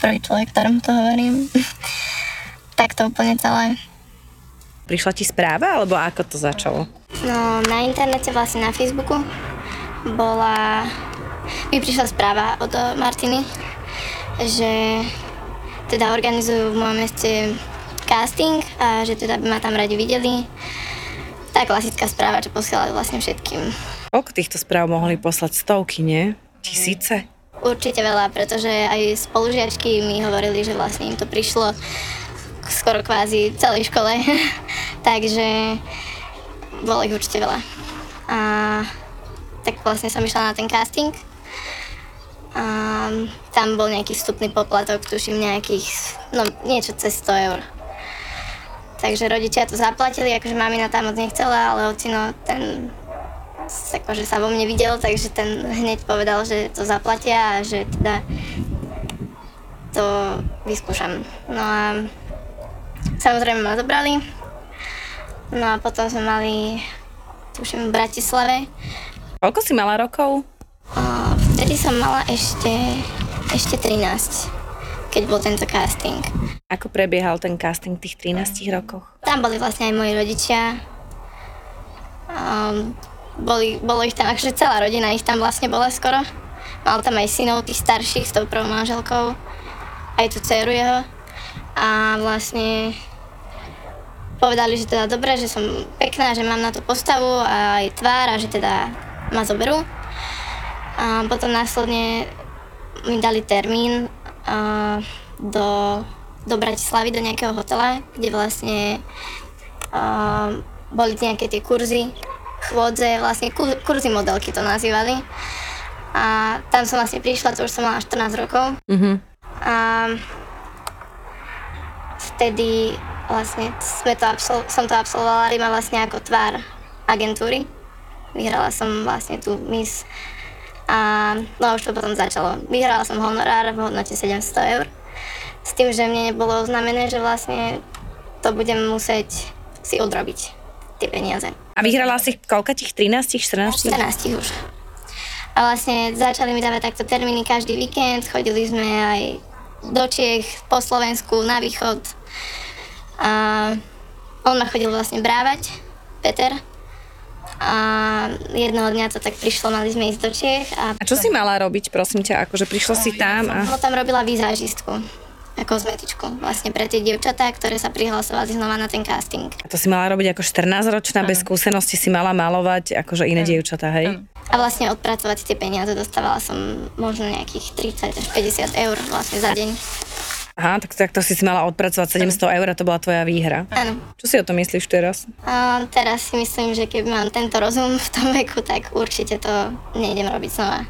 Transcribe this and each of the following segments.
prvý človek, ktorému to hovorím. tak to úplne celé. Prišla ti správa, alebo ako to začalo? No, na internete, vlastne na Facebooku, bola... Mi prišla správa od Martiny, že teda organizujú v mojom meste casting a že teda by ma tam radi videli. Tá klasická správa, čo posielajú vlastne všetkým. Koľko týchto správ mohli poslať stovky, nie? Tisíce? Určite veľa, pretože aj spolužiačky mi hovorili, že vlastne im to prišlo skoro kvázi celej škole. Takže bolo ich určite veľa. A tak vlastne som išla na ten casting. A tam bol nejaký vstupný poplatok, tuším nejakých, no niečo cez 100 eur. Takže rodičia to zaplatili, akože mamina tam moc nechcela, ale ocino ten akože sa vo mne videl, takže ten hneď povedal, že to zaplatia a že teda to vyskúšam. No a samozrejme ma zobrali. No a potom sme mali, tuším, v Bratislave. Koľko si mala rokov? O, vtedy som mala ešte, ešte 13 keď bol tento casting. Ako prebiehal ten casting v tých 13 rokoch? Tam boli vlastne aj moji rodičia. Um, boli, bolo ich tam, akože celá rodina ich tam vlastne bola skoro. Mal tam aj synov, tých starších s tou prvou manželkou, aj tú dceru jeho. A vlastne povedali, že teda dobre, že som pekná, že mám na tú postavu a aj tvár a že teda ma zoberú. A potom následne mi dali termín do, do Bratislavy, do nejakého hotela, kde vlastne uh, boli nejaké tie kurzy, chôdze, vlastne kurzy modelky to nazývali. A tam som vlastne prišla, to už som mala 14 rokov. Mm-hmm. A vtedy vlastne sme to absol- som to absolvovala Rima vlastne ako tvár agentúry. Vyhrala som vlastne tú Miss a no už to potom začalo. Vyhrala som honorár v hodnote 700 eur. S tým, že mne nebolo oznámené, že vlastne to budem musieť si odrobiť tie peniaze. A vyhrala si koľko tých 13, 14? 14 už. A vlastne začali mi dávať takto termíny každý víkend, chodili sme aj do Čiech, po Slovensku, na východ. A on ma chodil vlastne brávať, Peter, a jednoho dňa to tak prišlo, mali sme ísť do Čiech. A, a čo si mala robiť, prosím ťa, akože prišla si tam a... Som tam robila výzážistku kozmetičku vlastne pre tie dievčatá, ktoré sa prihlasovali znova na ten casting. A to si mala robiť ako 14-ročná, bez skúsenosti si mala malovať akože iné dievčatá, hej? A vlastne odpracovať tie peniaze dostávala som možno nejakých 30 až 50 eur vlastne za deň. Aha, tak, tak to si si mala odpracovať 700 eur to bola tvoja výhra. Áno. Čo si o tom myslíš teraz? A teraz si myslím, že keby mám tento rozum v tom veku, tak určite to nejdem robiť znova.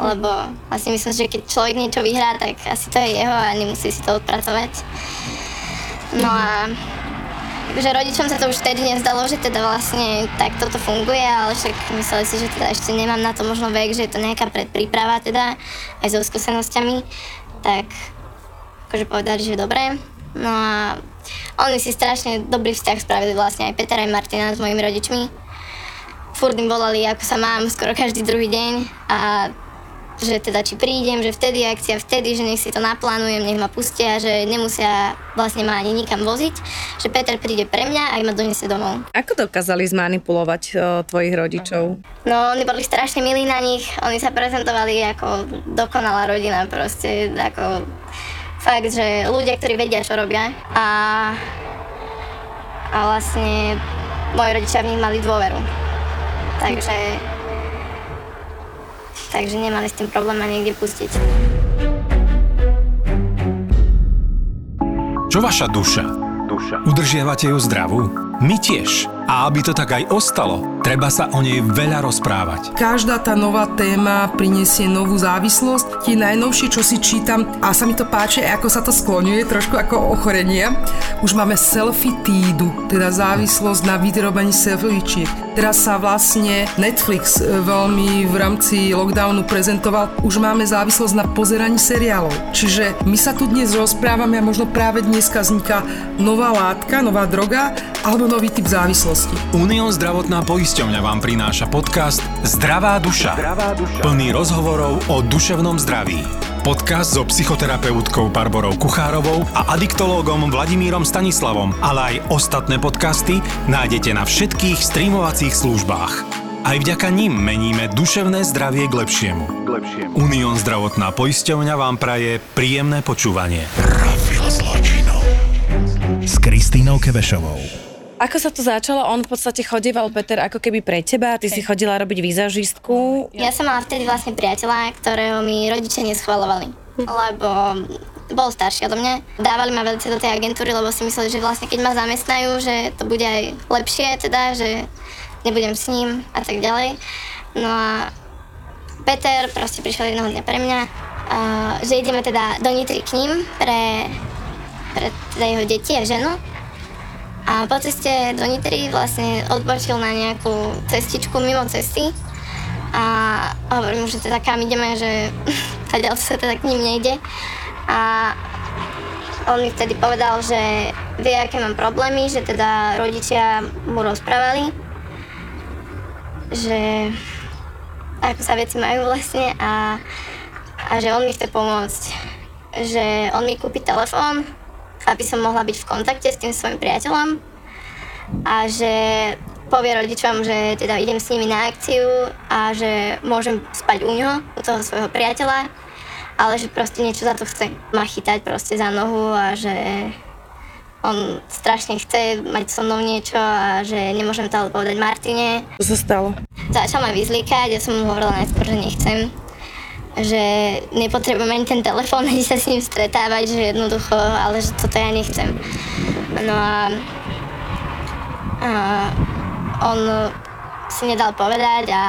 Lebo asi myslím, že keď človek niečo vyhrá, tak asi to je jeho a nemusí si to odpracovať. No a že rodičom sa to už vtedy nezdalo, že teda vlastne tak toto funguje, ale však mysleli si, že teda ešte nemám na to možno vek, že je to nejaká predpríprava teda, aj so skúsenosťami, tak akože povedali, že dobre. No a oni si strašne dobrý vzťah spravili vlastne aj Peter aj Martina s mojimi rodičmi. Furt im volali, ako sa mám skoro každý druhý deň a že teda či prídem, že vtedy akcia, vtedy, že nech si to naplánujem, nech ma pustia, že nemusia vlastne ma ani nikam voziť, že Peter príde pre mňa a ma donesie domov. Ako dokázali zmanipulovať o, tvojich rodičov? No, oni boli strašne milí na nich, oni sa prezentovali ako dokonalá rodina proste, ako fakt, že ľudia, ktorí vedia, čo robia a, a vlastne moji rodičia v nich mali dôveru. Takže, takže nemali s tým problém ma niekde pustiť. Čo vaša duša? duša? Udržiavate ju zdravú? My tiež. A aby to tak aj ostalo, treba sa o nej veľa rozprávať. Každá tá nová téma prinesie novú závislosť. Tie najnovšie, čo si čítam, a sa mi to páči, ako sa to skloňuje, trošku ako ochorenie. Už máme selfitídu, teda závislosť na vyrobení selfiečiek. Teraz sa vlastne Netflix e, veľmi v rámci lockdownu prezentoval, už máme závislosť na pozeraní seriálov. Čiže my sa tu dnes rozprávame a možno práve dneska vzniká nová látka, nová droga alebo nový typ závislosti. Unión zdravotná poisťovňa vám prináša podcast Zdravá duša. Zdravá duša. Plný rozhovorov o duševnom zdraví. Podcast so psychoterapeutkou Barborou Kuchárovou a adiktológom Vladimírom Stanislavom, ale aj ostatné podcasty nájdete na všetkých streamovacích službách. Aj vďaka ním meníme duševné zdravie k lepšiemu. K lepšiemu. Unión zdravotná poisťovňa vám praje príjemné počúvanie. S Kristínou Kevešovou. Ako sa to začalo? On v podstate chodieval, Peter, ako keby pre teba, ty si chodila robiť výzažistku. Ja som mala vtedy vlastne priateľa, ktorého mi rodičia neschvalovali, lebo bol starší odo mňa. Dávali ma veľce do tej agentúry, lebo si mysleli, že vlastne keď ma zamestnajú, že to bude aj lepšie, teda, že nebudem s ním a tak ďalej. No a Peter proste prišiel jednoho dňa pre mňa, že ideme teda do Nitry k ním pre, pre teda jeho deti a ženu. A po ceste do Nitry vlastne odbočil na nejakú cestičku mimo cesty a hovorím že teda kam ideme, že teda sa teda k ním nejde. A on mi vtedy povedal, že vie, aké mám problémy, že teda rodičia mu rozprávali, že ako sa veci majú vlastne a, a že on mi chce pomôcť. Že on mi kúpi telefón, aby som mohla byť v kontakte s tým svojim priateľom a že povie rodičom, že teda idem s nimi na akciu a že môžem spať u ňoho, u toho svojho priateľa, ale že proste niečo za to chce ma chytať proste za nohu a že on strašne chce mať so mnou niečo a že nemôžem to povedať Martine. Čo sa stalo? Začal ma vyzlikať, ja som mu hovorila najskôr, že nechcem že nepotrebujem ani ten telefón, ani sa s ním stretávať, že jednoducho, ale že toto ja nechcem. No a, a on si nedal povedať a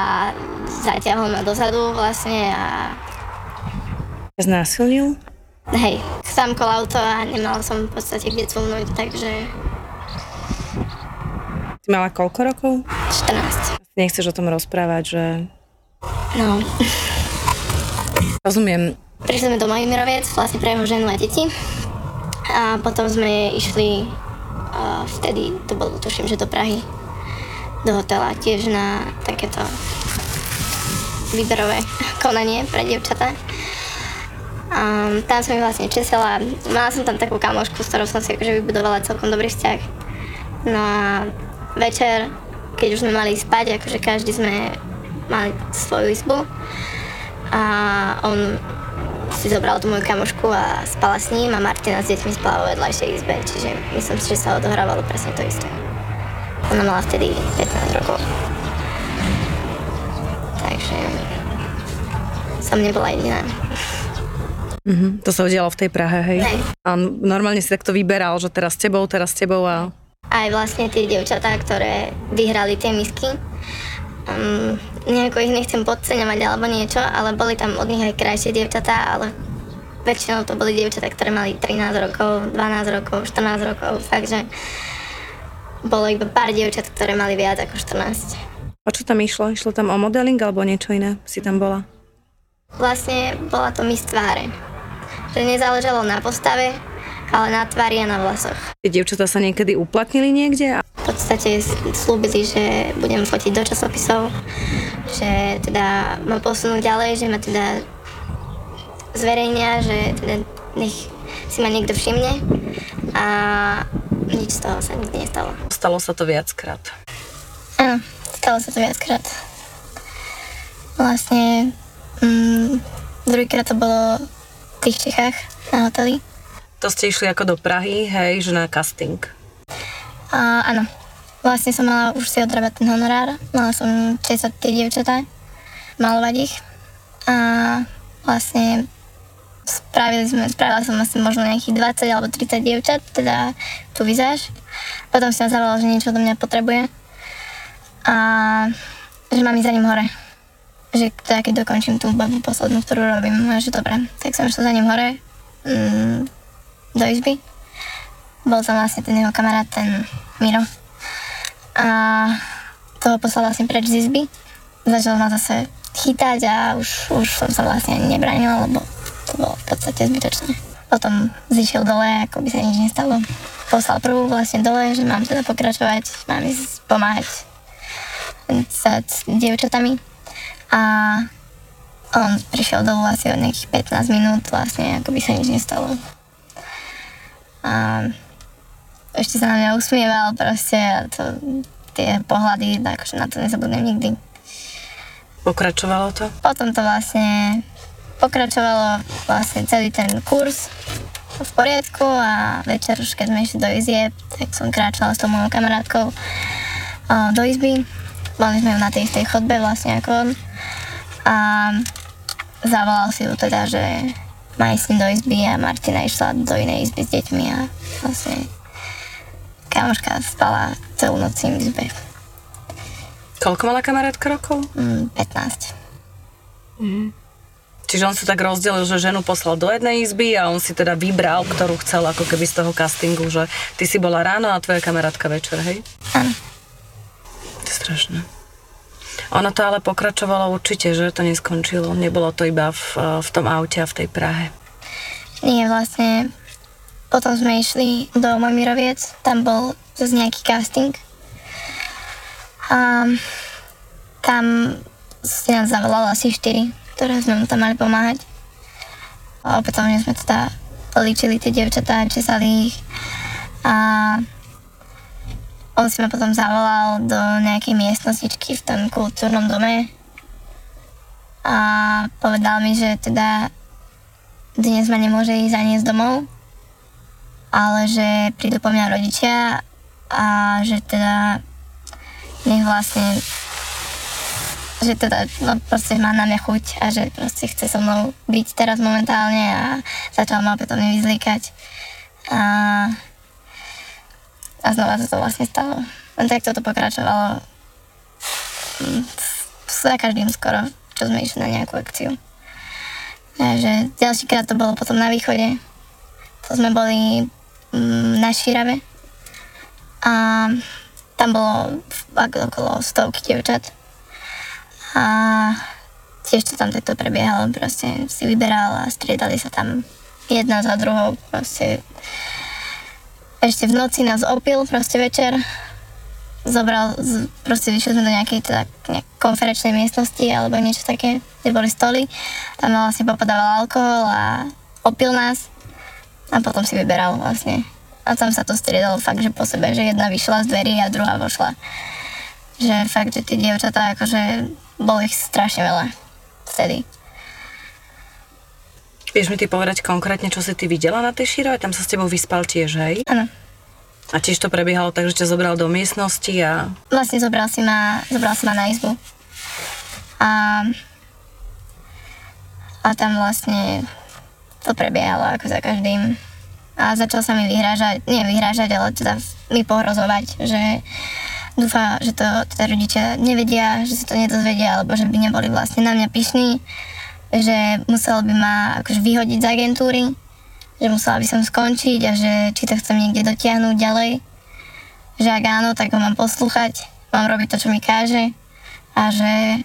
zatiahol ma dozadu vlastne a Znásilnil? hej, samkol auto a nemal som v podstate kde cvulnúť, takže Ty mala koľko rokov? 14. Nechceš o tom rozprávať, že... No, Rozumiem. prišli sme do Mojimiroviec, vlastne pre jeho ženu a deti. A potom sme išli, a vtedy to bolo, tuším, že do Prahy, do hotela, tiež na takéto výberové konanie pre dievčatá. A tam som ju vlastne česela. Mala som tam takú kamošku, s ktorou som si akože vybudovala celkom dobrý vzťah. No a večer, keď už sme mali spať, akože každý sme mali svoju izbu, a on si zobral tú moju kamošku a spala s ním a Martina s deťmi spala vo vedľajšej izbe, čiže myslím si, že sa odohrávalo presne to isté. Ona mala vtedy 15 rokov. Takže som nebola jediná. Mhm, to sa udialo v tej Prahe, hej? Hej. A normálne si takto vyberal, že teraz s tebou, teraz s tebou a... Aj vlastne tie dievčatá, ktoré vyhrali tie misky, um, nejako ich nechcem podceňovať alebo niečo, ale boli tam od nich aj krajšie dievčatá, ale väčšinou to boli dievčatá, ktoré mali 13 rokov, 12 rokov, 14 rokov, fakt, že bolo iba pár dievčat, ktoré mali viac ako 14. O čo tam išlo? Išlo tam o modeling alebo niečo iné? Si tam bola? Vlastne bola to mis tváre. Že nezáležalo na postave, ale na tvári a na vlasoch. Tie dievčatá sa niekedy uplatnili niekde? A V podstate slúbili, že budem fotiť do časopisov, že teda ma posunú ďalej, že ma teda zverejnia, že teda nech si ma niekto všimne a nič z toho sa nikdy nestalo. stalo sa to viackrát. Áno, stalo sa to viackrát. Vlastne mm, druhýkrát to bolo v tých Čechách na hoteli. To ste išli ako do Prahy, hej, že na casting. A, áno, vlastne som mala už si odrábať ten honorár. Mala som česať tie dievčatá, malovať ich. A vlastne spravili sme, spravila som asi možno nejakých 20 alebo 30 dievčat, teda tu vizáž. Potom si ma zavolal, že niečo do mňa potrebuje. A že mám ísť za ním hore. Že teda keď dokončím tú babu poslednú, ktorú robím, a že dobre. Tak som išla za ním hore mm, do izby. Bol tam vlastne ten jeho kamarát, ten Miro. A toho poslal vlastne preč z izby. Začal ma zase chytať a už, už som sa vlastne ani nebranila, lebo to bolo v podstate zbytočné. Potom zišiel dole, ako by sa nič nestalo. Poslal prvú vlastne dole, že mám teda pokračovať, mám ísť pomáhať s dievčatami. A On prišiel dolu asi o nejakých 15 minút, vlastne ako by sa nič nestalo. A ešte sa na mňa usmieval proste a to, tie pohľady, akože na to nezabudnem nikdy. Pokračovalo to? Potom to vlastne pokračovalo vlastne celý ten kurz v poriadku a večer už keď sme išli do izieb, tak som kráčala s tou mojou kamarátkou do izby. Mali sme ju na tej istej chodbe vlastne ako on. A zavolal si ju teda, že má ísť do izby a Martina išla do inej izby s deťmi a vlastne kamoška spala celú noc v izbe. Koľko mala kamarátka rokov? Mm, 15. Čiže on sa tak rozdelil, že ženu poslal do jednej izby a on si teda vybral, ktorú chcel ako keby z toho castingu, že ty si bola ráno a tvoja kamarátka večer, hej? Áno. Strašné. Ono to ale pokračovalo určite, že to neskončilo. Nebolo to iba v, v tom aute a v tej Prahe. Nie, vlastne potom sme išli do Mamiroviec, tam bol zase nejaký casting. A tam si nás zavolalo asi 4, ktoré sme mu tam mali pomáhať. A opätovne sme teda líčili tie devčatá, česali ich. A on si ma potom zavolal do nejakej miestnostičky v tom kultúrnom dome a povedal mi, že teda dnes ma nemôže ísť zaniesť domov, ale že prídu po mňa rodičia a že teda nech vlastne že teda no, proste má na mňa chuť a že proste chce so mnou byť teraz momentálne a začal ma opätovne vyzliekať. A, a znova sa to vlastne stalo. Len tak toto pokračovalo mm, za každým skoro, čo sme išli na nejakú akciu. Takže ďalší krát to bolo potom na východe. To sme boli na Šírave. A tam bolo okolo stovky devčat. A tiež to tam takto prebiehalo, proste si vyberal a striedali sa tam jedna za druhou, proste ešte v noci nás opil, proste večer, zobral, proste vyšli sme do nejakej teda nejak konferenčnej miestnosti alebo niečo také, kde boli stoly, tam vlastne popodával alkohol a opil nás a potom si vyberal vlastne. A tam sa to striedalo fakt, že po sebe, že jedna vyšla z dverí a druhá vošla. Že fakt, že tie dievčatá, akože bolo ich strašne veľa vtedy. Vieš mi ty povedať konkrétne, čo si ty videla na tej šírove? Tam sa s tebou vyspal tiež, hej? Áno. A tiež to prebiehalo tak, že ťa zobral do miestnosti a... Vlastne zobral si ma, zobral si ma na izbu. A, a tam vlastne to prebiehalo ako za každým. A začal sa mi vyhrážať, nie vyhrážať, ale teda mi pohrozovať, že dúfa, že to teda rodičia nevedia, že si to nedozvedia, alebo že by neboli vlastne na mňa pyšní, že musel by ma akože vyhodiť z agentúry, že musela by som skončiť a že či to chcem niekde dotiahnuť ďalej že ak áno, tak ho mám poslúchať, mám robiť to, čo mi káže a že,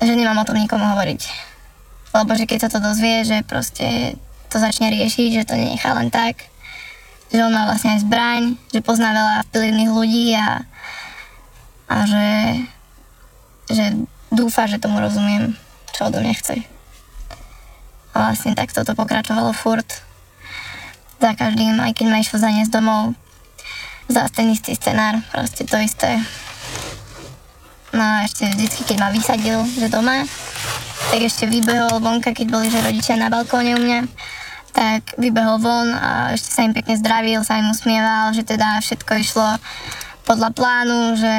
že nemám o tom nikomu hovoriť. Lebo že keď sa to dozvie, že proste to začne riešiť, že to nenechá len tak, že on má vlastne aj zbraň, že pozná veľa vplyvných ľudí a, a že, že dúfa, že tomu rozumiem, čo odo mňa chce. A vlastne tak toto pokračovalo furt. Za každým, aj keď ma išlo zaniesť domov, zase ten istý scenár, proste to isté. No a ešte vždycky, keď ma vysadil, že doma, tak ešte vybehol vonka, keď boli že rodičia na balkóne u mňa, tak vybehol von a ešte sa im pekne zdravil, sa im usmieval, že teda všetko išlo podľa plánu, že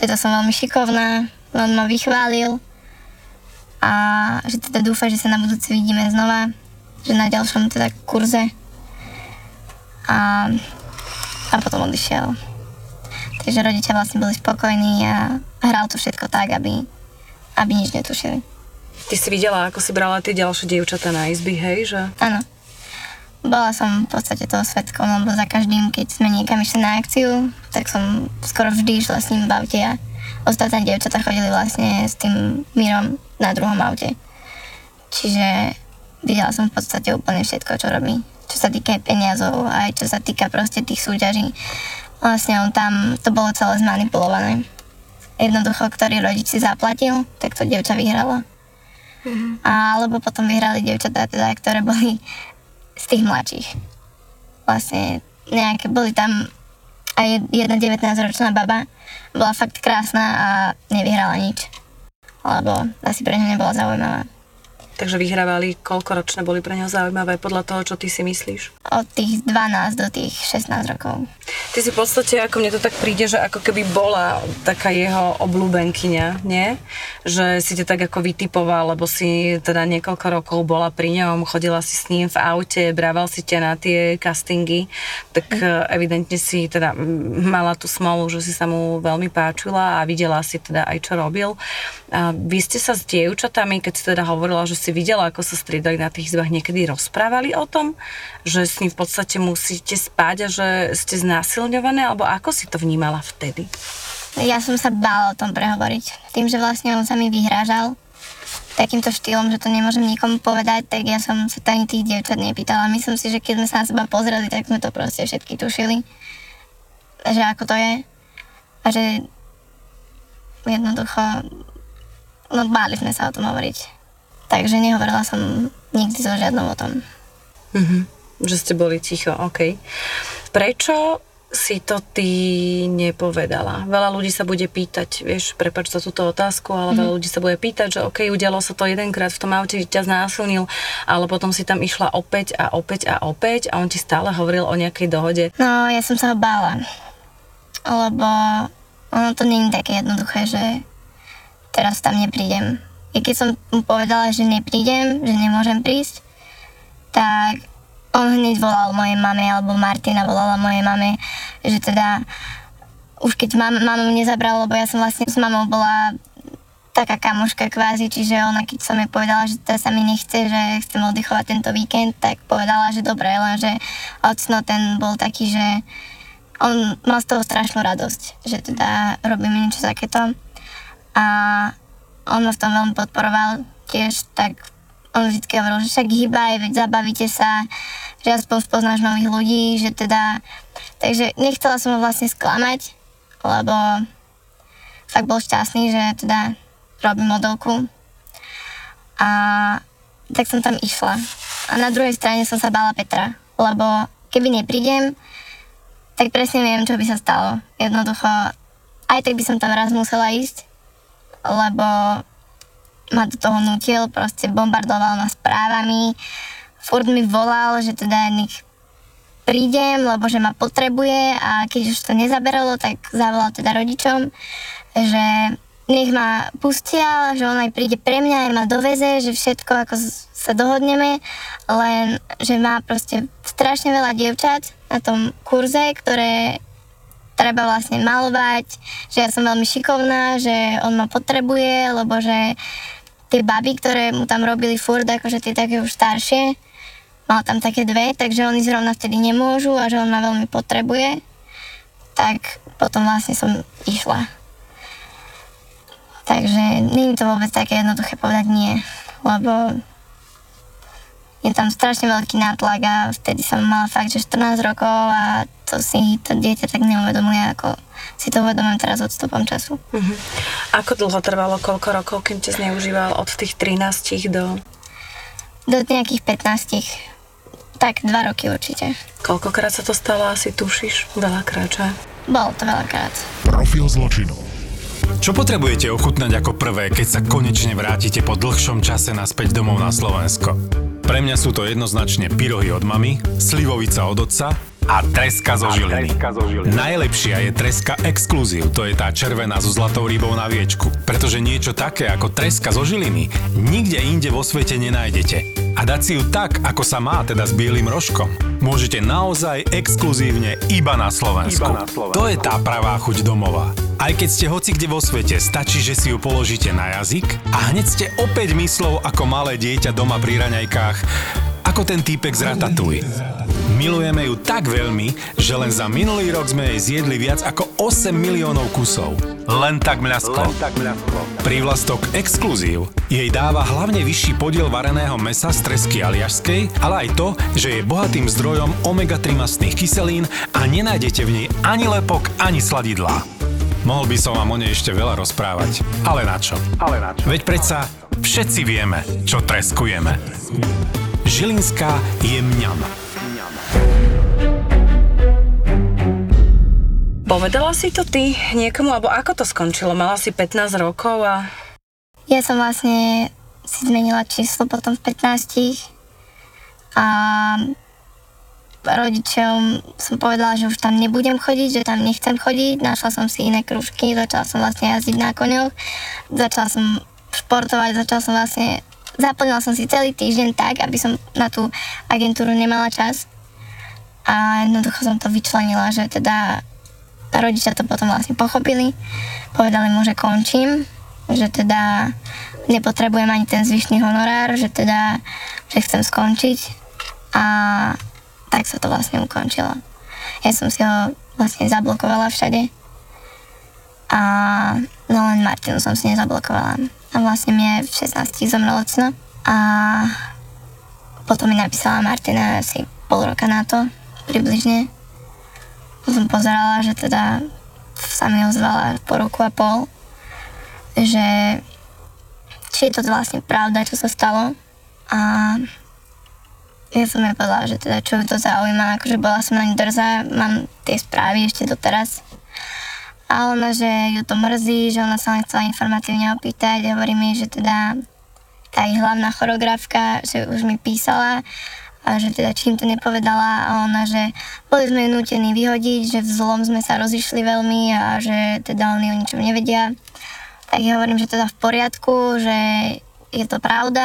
teda som veľmi šikovná, on ma vychválil a že teda dúfa, že sa na budúci vidíme znova, že na ďalšom teda kurze. A a potom odišiel. Takže rodičia vlastne boli spokojní a hral to všetko tak, aby, aby nič netušili. Ty si videla, ako si brala tie ďalšie dievčatá na izby, hej, že? Áno. Bola som v podstate toho svetkom, lebo za každým, keď sme niekam išli na akciu, tak som skoro vždy išla s ním v aute a ostatné dievčatá chodili vlastne s tým Mírom na druhom aute. Čiže videla som v podstate úplne všetko, čo robí čo sa týka peniazov, aj čo sa týka proste tých súťaží. Vlastne on tam, to bolo celé zmanipulované. Jednoducho, ktorý rodič si zaplatil, tak to dievča vyhralo. Alebo potom vyhrali dievčatá, teda, ktoré boli z tých mladších. Vlastne nejaké, boli tam aj jedna 19-ročná baba, bola fakt krásna a nevyhrala nič. Lebo asi pre ňa nebola zaujímavá. Takže vyhrávali, koľko ročné boli pre neho zaujímavé podľa toho, čo ty si myslíš? Od tých 12 do tých 16 rokov. Ty si v podstate, ako mne to tak príde, že ako keby bola taká jeho obľúbenkyňa, nie? Že si ťa tak ako vytipoval, lebo si teda niekoľko rokov bola pri ňom, chodila si s ním v aute, brával si ťa na tie castingy, tak mm. evidentne si teda mala tú smolu, že si sa mu veľmi páčila a videla si teda aj čo robil. A vy ste sa s dievčatami, keď si teda hovorila, že si videla, ako sa striedali na tých izbách, niekedy rozprávali o tom, že s ním v podstate musíte spať a že ste znásilňované, alebo ako si to vnímala vtedy? Ja som sa bála o tom prehovoriť. Tým, že vlastne on sa mi vyhrážal takýmto štýlom, že to nemôžem nikomu povedať, tak ja som sa ani tých dievčat nepýtala. Myslím si, že keď sme sa na seba pozreli, tak sme to proste všetky tušili, že ako to je. A že jednoducho, no báli sme sa o tom hovoriť. Takže nehovorila som nikdy so žiadnou o tom. Mm-hmm. Že ste boli ticho, OK. Prečo si to ty nepovedala? Veľa ľudí sa bude pýtať, vieš, prepač za túto otázku, ale mm. veľa ľudí sa bude pýtať, že OK, udialo sa to jedenkrát v tom aute, ťa znásilnil, ale potom si tam išla opäť a opäť a opäť a on ti stále hovoril o nejakej dohode. No, ja som sa ho bála, lebo ono to nie je také jednoduché, že teraz tam neprídem i keď som mu povedala, že neprídem, že nemôžem prísť, tak on hneď volal mojej mame, alebo Martina volala mojej mame, že teda už keď mam, mamu nezabral, lebo ja som vlastne s mamou bola taká kamoška kvázi, čiže ona keď som jej povedala, že teda sa mi nechce, že chcem oddychovať tento víkend, tak povedala, že dobre, lenže ocno ten bol taký, že on mal z toho strašnú radosť, že teda robíme niečo takéto. A on ma v tom veľmi podporoval tiež, tak on vždy hovoril, že však hýbaj, veď zabavíte sa, že aspoň spoznáš nových ľudí, že teda... Takže nechcela som ho vlastne sklamať, lebo fakt bol šťastný, že teda robím modelku. A tak som tam išla. A na druhej strane som sa bála Petra, lebo keby neprídem, tak presne viem, čo by sa stalo. Jednoducho, aj tak by som tam raz musela ísť, lebo ma do toho nutil, proste bombardoval ma správami, furt mi volal, že teda nech prídem, lebo že ma potrebuje a keď už to nezaberalo, tak zavolal teda rodičom, že nech ma pustia, že on aj príde pre mňa, aj ma doveze, že všetko ako sa dohodneme, len že má proste strašne veľa dievčat na tom kurze, ktoré treba vlastne malovať, že ja som veľmi šikovná, že on ma potrebuje, lebo že tie baby, ktoré mu tam robili furt, akože tie také už staršie, mal tam také dve, takže oni zrovna vtedy nemôžu a že on ma veľmi potrebuje, tak potom vlastne som išla. Takže nie je to vôbec také jednoduché povedať nie, lebo je tam strašne veľký nátlak a vtedy som mala fakt, že 14 rokov a to si to dieťa tak neuvedomuje, ako si to uvedomujem teraz odstupom času. Uh-huh. Ako dlho trvalo, koľko rokov, kým ťa zneužíval od tých 13 do... Do nejakých 15. Tak dva roky určite. Koľkokrát sa to stalo, asi tušíš? Veľakrát, že? Bolo to veľakrát. Profil zločinu. Čo potrebujete ochutnať ako prvé, keď sa konečne vrátite po dlhšom čase naspäť domov na Slovensko? Pre mňa sú to jednoznačne pyrohy od mamy, slivovica od otca a treska zo žiliny. Najlepšia je treska exkluzív, to je tá červená so zlatou rybou na viečku. Pretože niečo také ako treska zo žiliny nikde inde vo svete nenájdete. A dať si ju tak, ako sa má, teda s bielým rožkom, môžete naozaj exkluzívne iba na Slovensku. Iba na Slovensku. To je tá pravá chuť domova. Aj keď ste hoci kde vo svete, stačí, že si ju položíte na jazyk a hneď ste opäť myslou ako malé dieťa doma pri raňajkách, ako ten týpek z Ratatouille. Milujeme ju tak veľmi, že len za minulý rok sme jej zjedli viac ako 8 miliónov kusov. Len tak mľasko. Len tak mľasko. Prívlastok Exkluzív jej dáva hlavne vyšší podiel vareného mesa z tresky aliašskej, ale aj to, že je bohatým zdrojom omega-3 mastných kyselín a nenájdete v nej ani lepok, ani sladidlá. Mohol by som vám o nej ešte veľa rozprávať, ale na čo? Ale na čo? Veď predsa všetci vieme, čo treskujeme. Žilinská je mňam. Povedala si to ty niekomu, alebo ako to skončilo? Mala si 15 rokov a... Ja som vlastne si zmenila číslo potom v 15 a rodičom som povedala, že už tam nebudem chodiť, že tam nechcem chodiť. Našla som si iné kružky, začala som vlastne jazdiť na koňoch, začala som športovať, začala som vlastne, zaplnila som si celý týždeň tak, aby som na tú agentúru nemala čas. A jednoducho som to vyčlenila, že teda rodičia to potom vlastne pochopili, povedali mu, že končím, že teda nepotrebujem ani ten zvyšný honorár, že teda, že chcem skončiť. A tak sa to vlastne ukončilo. Ja som si ho vlastne zablokovala všade. A no len Martinu som si nezablokovala. A vlastne mne v 16 zomrelo a potom mi napísala Martina asi pol roka na to, približne, som pozerala, že teda sa mi ozvala po roku a pol, že či je to vlastne pravda, čo sa stalo. A ja som jej povedala, že teda čo to zaujíma, akože bola som na ňu drzá, mám tie správy ešte doteraz. A ona, že ju to mrzí, že ona sa len chcela informatívne opýtať hovorí mi, že teda tá ich hlavná choreografka, že už mi písala a že teda čím to nepovedala a ona, že boli sme ju nutení vyhodiť, že v zlom sme sa rozišli veľmi a že teda oni o ničom nevedia. Tak ja hovorím, že teda v poriadku, že je to pravda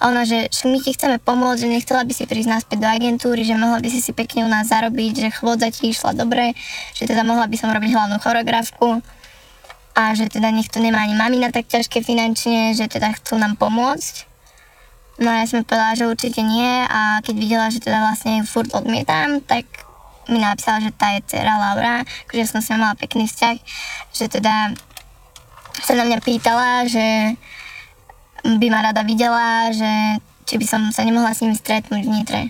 a ona, že my ti chceme pomôcť, že nechcela by si prísť naspäť do agentúry, že mohla by si si pekne u nás zarobiť, že chôdza ti išla dobre, že teda mohla by som robiť hlavnú choreografku a že teda nech nemá ani mamina tak ťažké finančne, že teda chcú nám pomôcť No ja som povedala, že určite nie a keď videla, že teda vlastne furt odmietam, tak mi napísala, že tá je dcera Laura, že som s ňou mala pekný vzťah, že teda sa na mňa pýtala, že by ma rada videla, že či by som sa nemohla s nimi stretnúť v Nitre.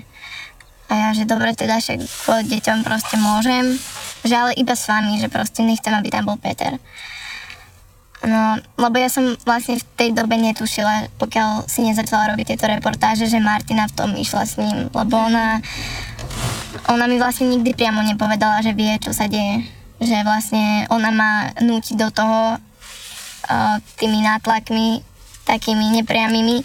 A ja, že dobre, teda však kvôli deťom proste môžem, že ale iba s vami, že proste nechcem, aby tam bol Peter. No, lebo ja som vlastne v tej dobe netušila, pokiaľ si nezačala robiť tieto reportáže, že Martina v tom išla s ním, lebo ona, ona mi vlastne nikdy priamo nepovedala, že vie, čo sa deje. Že vlastne ona ma núti do toho uh, tými nátlakmi, takými nepriamými.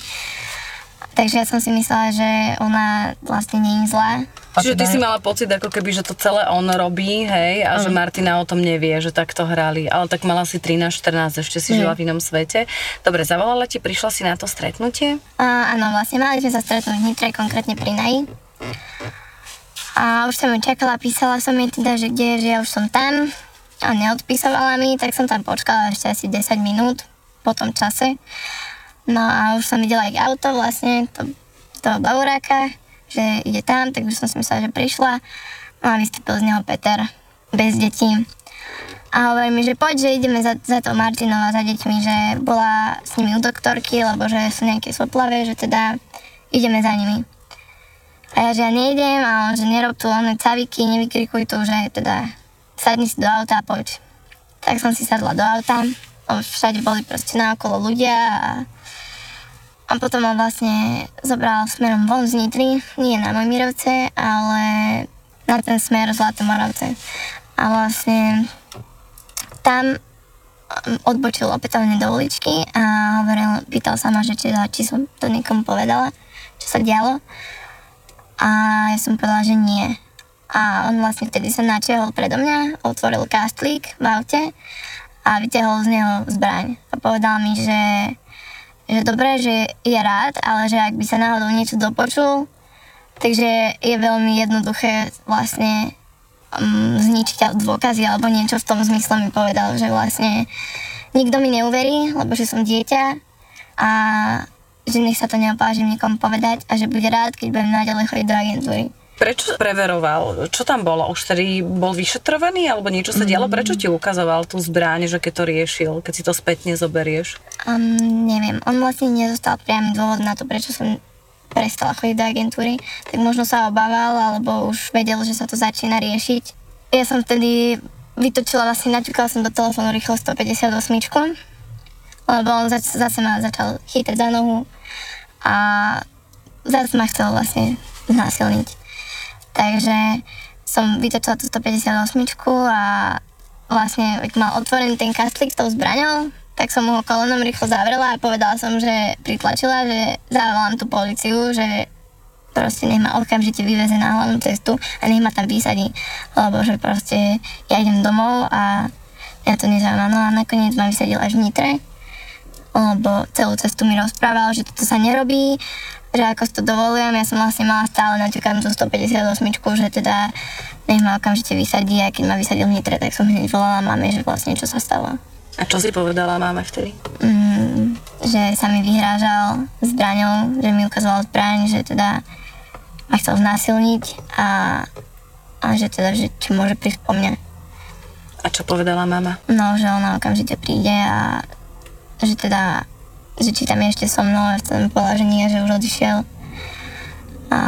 Takže ja som si myslela, že ona vlastne nie je zlá, Čiže ty si mala pocit, ako keby, že to celé on robí, hej, a že Martina o tom nevie, že takto hrali. Ale tak mala si 13-14, ešte si žila v inom svete. Dobre, zavolala ti, prišla si na to stretnutie? A, áno, vlastne mali sme sa stretnúť v Nitre, konkrétne pri Naji. A už som ju čakala, písala som jej teda, že kde je, že ja už som tam. A neodpísovala mi, tak som tam počkala ešte asi 10 minút po tom čase. No a už som videla ich auto vlastne, to, toho Bauráka že ide tam, tak už som si myslela, že prišla. No a vystúpil z neho Peter, bez detí. A hovorí mi, že poď, že ideme za, za to Martinova, za deťmi, že bola s nimi u doktorky, lebo že sú nejaké soplavé, že teda ideme za nimi. A ja, že ja nejdem a on, že nerob tu oné caviky, nevykrikuj tu, že teda sadni si do auta a poď. Tak som si sadla do auta, všade boli proste naokolo ľudia a a potom ma vlastne zobral smerom von z Nitry, nie na Mojmirovce, ale na ten smer Zlatomoravce. A vlastne tam um, odbočil opätovne do uličky a hovoril, pýtal sa ma, že či, či som to niekomu povedala, čo sa dialo. A ja som povedala, že nie. A on vlastne vtedy sa načiahol predo mňa, otvoril kastlík v aute a vytiahol z neho zbraň. A povedal mi, že že dobre, že je rád, ale že ak by sa náhodou niečo dopočul, takže je veľmi jednoduché vlastne um, zničiť dôkazy alebo niečo v tom zmysle mi povedal, že vlastne nikto mi neuverí, lebo že som dieťa a že nech sa to neopážim niekomu povedať a že bude rád, keď budem naďalej chodiť do agentúry. Prečo preveroval? Čo tam bolo? Už tedy bol vyšetrovaný alebo niečo sa dialo? Prečo ti ukazoval tú zbraň, že keď to riešil, keď si to spätne zoberieš? Um, neviem, on vlastne nezostal priamy dôvod na to, prečo som prestala chodiť do agentúry, tak možno sa obával, alebo už vedel, že sa to začína riešiť. Ja som vtedy vytočila vlastne, naťukala som do telefónu rýchlo 158, lebo on zač- zase ma začal chytať za nohu a zase ma chcel vlastne znásilniť. Takže som vytočila tú 158 a vlastne, ak mal otvorený ten kastlík s tou zbraňou, tak som ho kolenom rýchlo zavrela a povedala som, že pritlačila, že zavolám tú policiu, že proste nech ma okamžite vyveze na hlavnú cestu a nech ma tam vysadí, lebo že proste ja idem domov a ja to nezaujíma. No a nakoniec ma vysadil až v Nitre, lebo celú cestu mi rozprával, že toto sa nerobí, že ako si to dovolujem, ja som vlastne mala stále naťukám tú 158, že teda nech ma okamžite vysadí a keď ma vysadil Nitre, tak som hneď volala mame, že vlastne čo sa stalo. A čo si povedala máma vtedy? Mm, že sa mi vyhrážal zbraňou, že mi ukazoval zbraň, že teda ma chcel znásilniť a, a že teda, že či môže prísť po mne. A čo povedala mama? No, že ona okamžite príde a že teda, že či tam je ešte so mnou a mi povedala, že nie, že už odišiel. A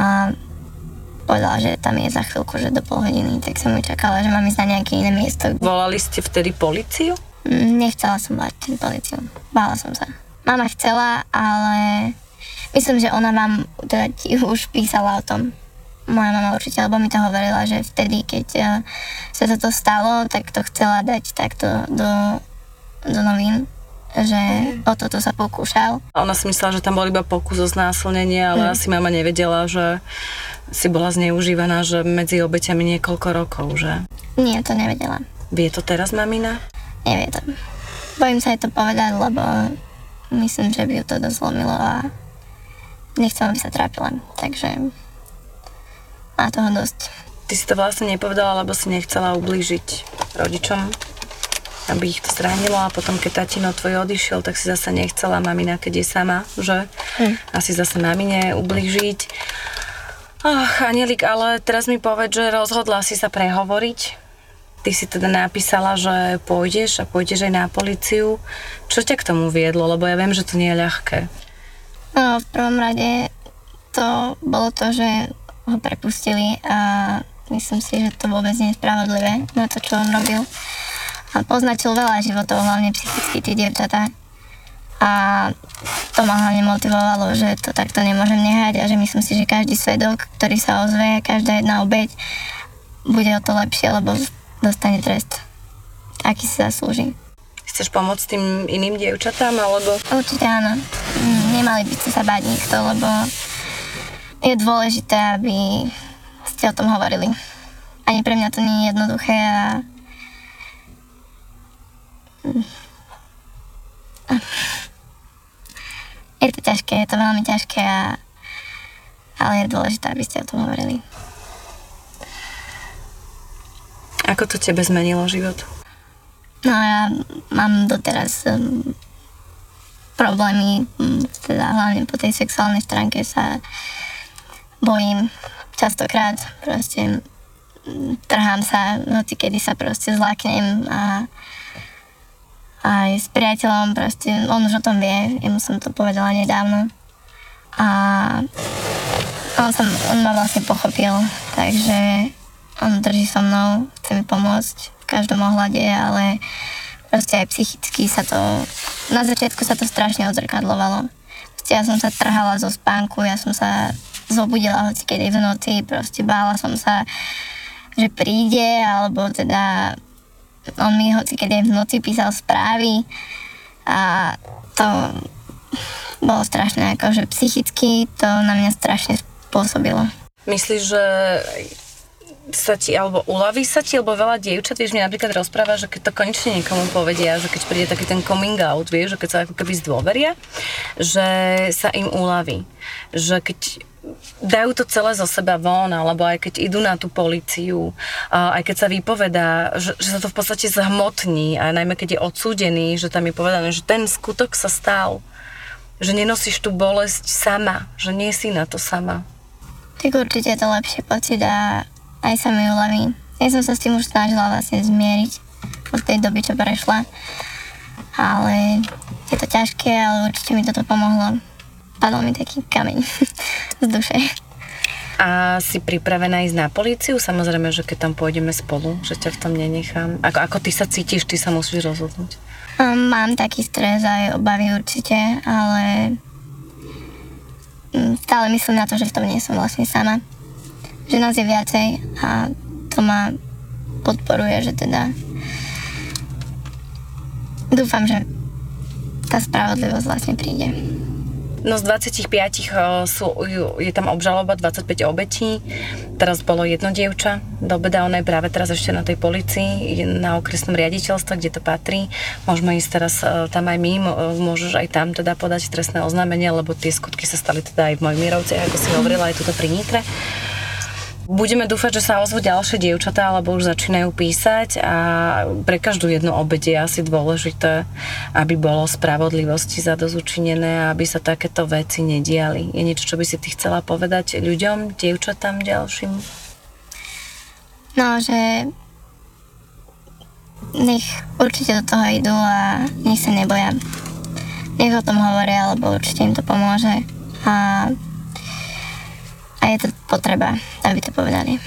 povedala, že tam je za chvíľku, že do pol hodiny, tak som čakala, že mám ísť na nejaké iné miesto. Volali ste vtedy policiu? Mm, Nechcela som mať policiu. Bála som sa. Mama chcela, ale myslím, že ona vám teda už písala o tom. Moja mama určite, lebo mi to hovorila, že vtedy, keď eh, sa toto stalo, tak to chcela dať takto do, do novín že o toto sa pokúšal. Ona si myslela, že tam bol iba pokus o znásilnenie, ale asi mama nevedela, že si bola zneužívaná, že medzi obeťami niekoľko rokov, že? Nie, to nevedela. Vie to teraz mamina? Nevie to. Bojím sa jej to povedať, lebo myslím, že by ju to dosť zlomilo a nechcem, aby sa trápila. Takže má toho dosť. Ty si to vlastne nepovedala, lebo si nechcela ublížiť rodičom, aby ich to zranilo a potom, keď tatino tvoj odišiel, tak si zase nechcela mamina, keď je sama, že? Hm. Asi zase mamine ublížiť. Ach, Anielik, ale teraz mi povedz, že rozhodla si sa prehovoriť. Ty si teda napísala, že pôjdeš a pôjdeš aj na policiu. Čo ťa k tomu viedlo? Lebo ja viem, že to nie je ľahké. No, v prvom rade to bolo to, že ho prepustili a myslím si, že to vôbec nie je spravodlivé na to, čo on robil. A poznačil veľa životov, hlavne psychicky tí dievčatá. A to ma hlavne motivovalo, že to takto nemôžem nehať a že myslím si, že každý svedok, ktorý sa ozve, každá jedna obeď, bude o to lepšie, lebo dostane trest, aký si zaslúži. Chceš pomôcť tým iným dievčatám, alebo... Určite áno. Mm, Nemali by ste sa báť nikto, lebo je dôležité, aby ste o tom hovorili. Ani pre mňa to nie je jednoduché a... Je to ťažké, je to veľmi ťažké a... Ale je dôležité, aby ste o tom hovorili. Ako to tebe zmenilo život? No ja mám doteraz um, problémy, um, teda hlavne po tej sexuálnej stránke sa bojím častokrát, proste um, trhám sa, hoci kedy sa proste zláknem a aj s priateľom, proste on už o tom vie, jemu som to povedala nedávno a on, som, on ma vlastne pochopil, takže on drží so mnou, chce mi pomôcť v každom ohľade, ale proste aj psychicky sa to, na začiatku sa to strašne odzrkadlovalo. Proste ja som sa trhala zo spánku, ja som sa zobudila hoci kedy v noci, proste bála som sa, že príde, alebo teda on mi hoci kedy aj v noci písal správy a to bolo strašné, akože psychicky to na mňa strašne spôsobilo. Myslíš, že sa ti, alebo uľaví sa ti, lebo veľa dievčat, vieš, mi napríklad rozpráva, že keď to konečne niekomu povedia, že keď príde taký ten coming out, vieš, že keď sa ako keby zdôveria, že sa im uľaví. Že keď dajú to celé zo seba von, alebo aj keď idú na tú policiu, aj keď sa vypovedá, že, že sa to v podstate zhmotní a najmä keď je odsúdený, že tam je povedané, že ten skutok sa stal, že nenosíš tú bolesť sama, že nie si na to sama. Tak určite je to lepší pocit a aj sa mi uľaví. Ja som sa s tým už snažila vlastne zmieriť od tej doby, čo prešla. Ale je to ťažké, ale určite mi toto pomohlo. Padol mi taký kameň z duše. A si pripravená ísť na políciu? Samozrejme, že keď tam pôjdeme spolu, že ťa v tom nenechám. Ako, ako ty sa cítiš, ty sa musíš rozhodnúť. Um, mám taký stres aj obavy určite, ale mm, stále myslím na to, že v tom nie som vlastne sama. Že nás je viacej a to ma podporuje, že teda dúfam, že tá spravodlivosť vlastne príde. No z 25 sú, je tam obžaloba 25 obetí. Teraz bolo jedno dievča do beda, ona je práve teraz ešte na tej policii, na okresnom riaditeľstve, kde to patrí. Môžeme ísť teraz e, tam aj my, môžeš aj tam teda podať trestné oznámenie, lebo tie skutky sa stali teda aj v Mojmirovciach, ako si hovorila, aj tuto pri Nitre. Budeme dúfať, že sa ozvú ďalšie dievčatá, alebo už začínajú písať a pre každú jednu obede je asi dôležité, aby bolo spravodlivosti zadozučinené a aby sa takéto veci nediali. Je niečo, čo by si ty chcela povedať ľuďom, dievčatám ďalším? No, že nech určite do toho idú a nech sa neboja. Nech o tom hovoria, lebo určite im to pomôže. A a je to potreba, aby to povedali.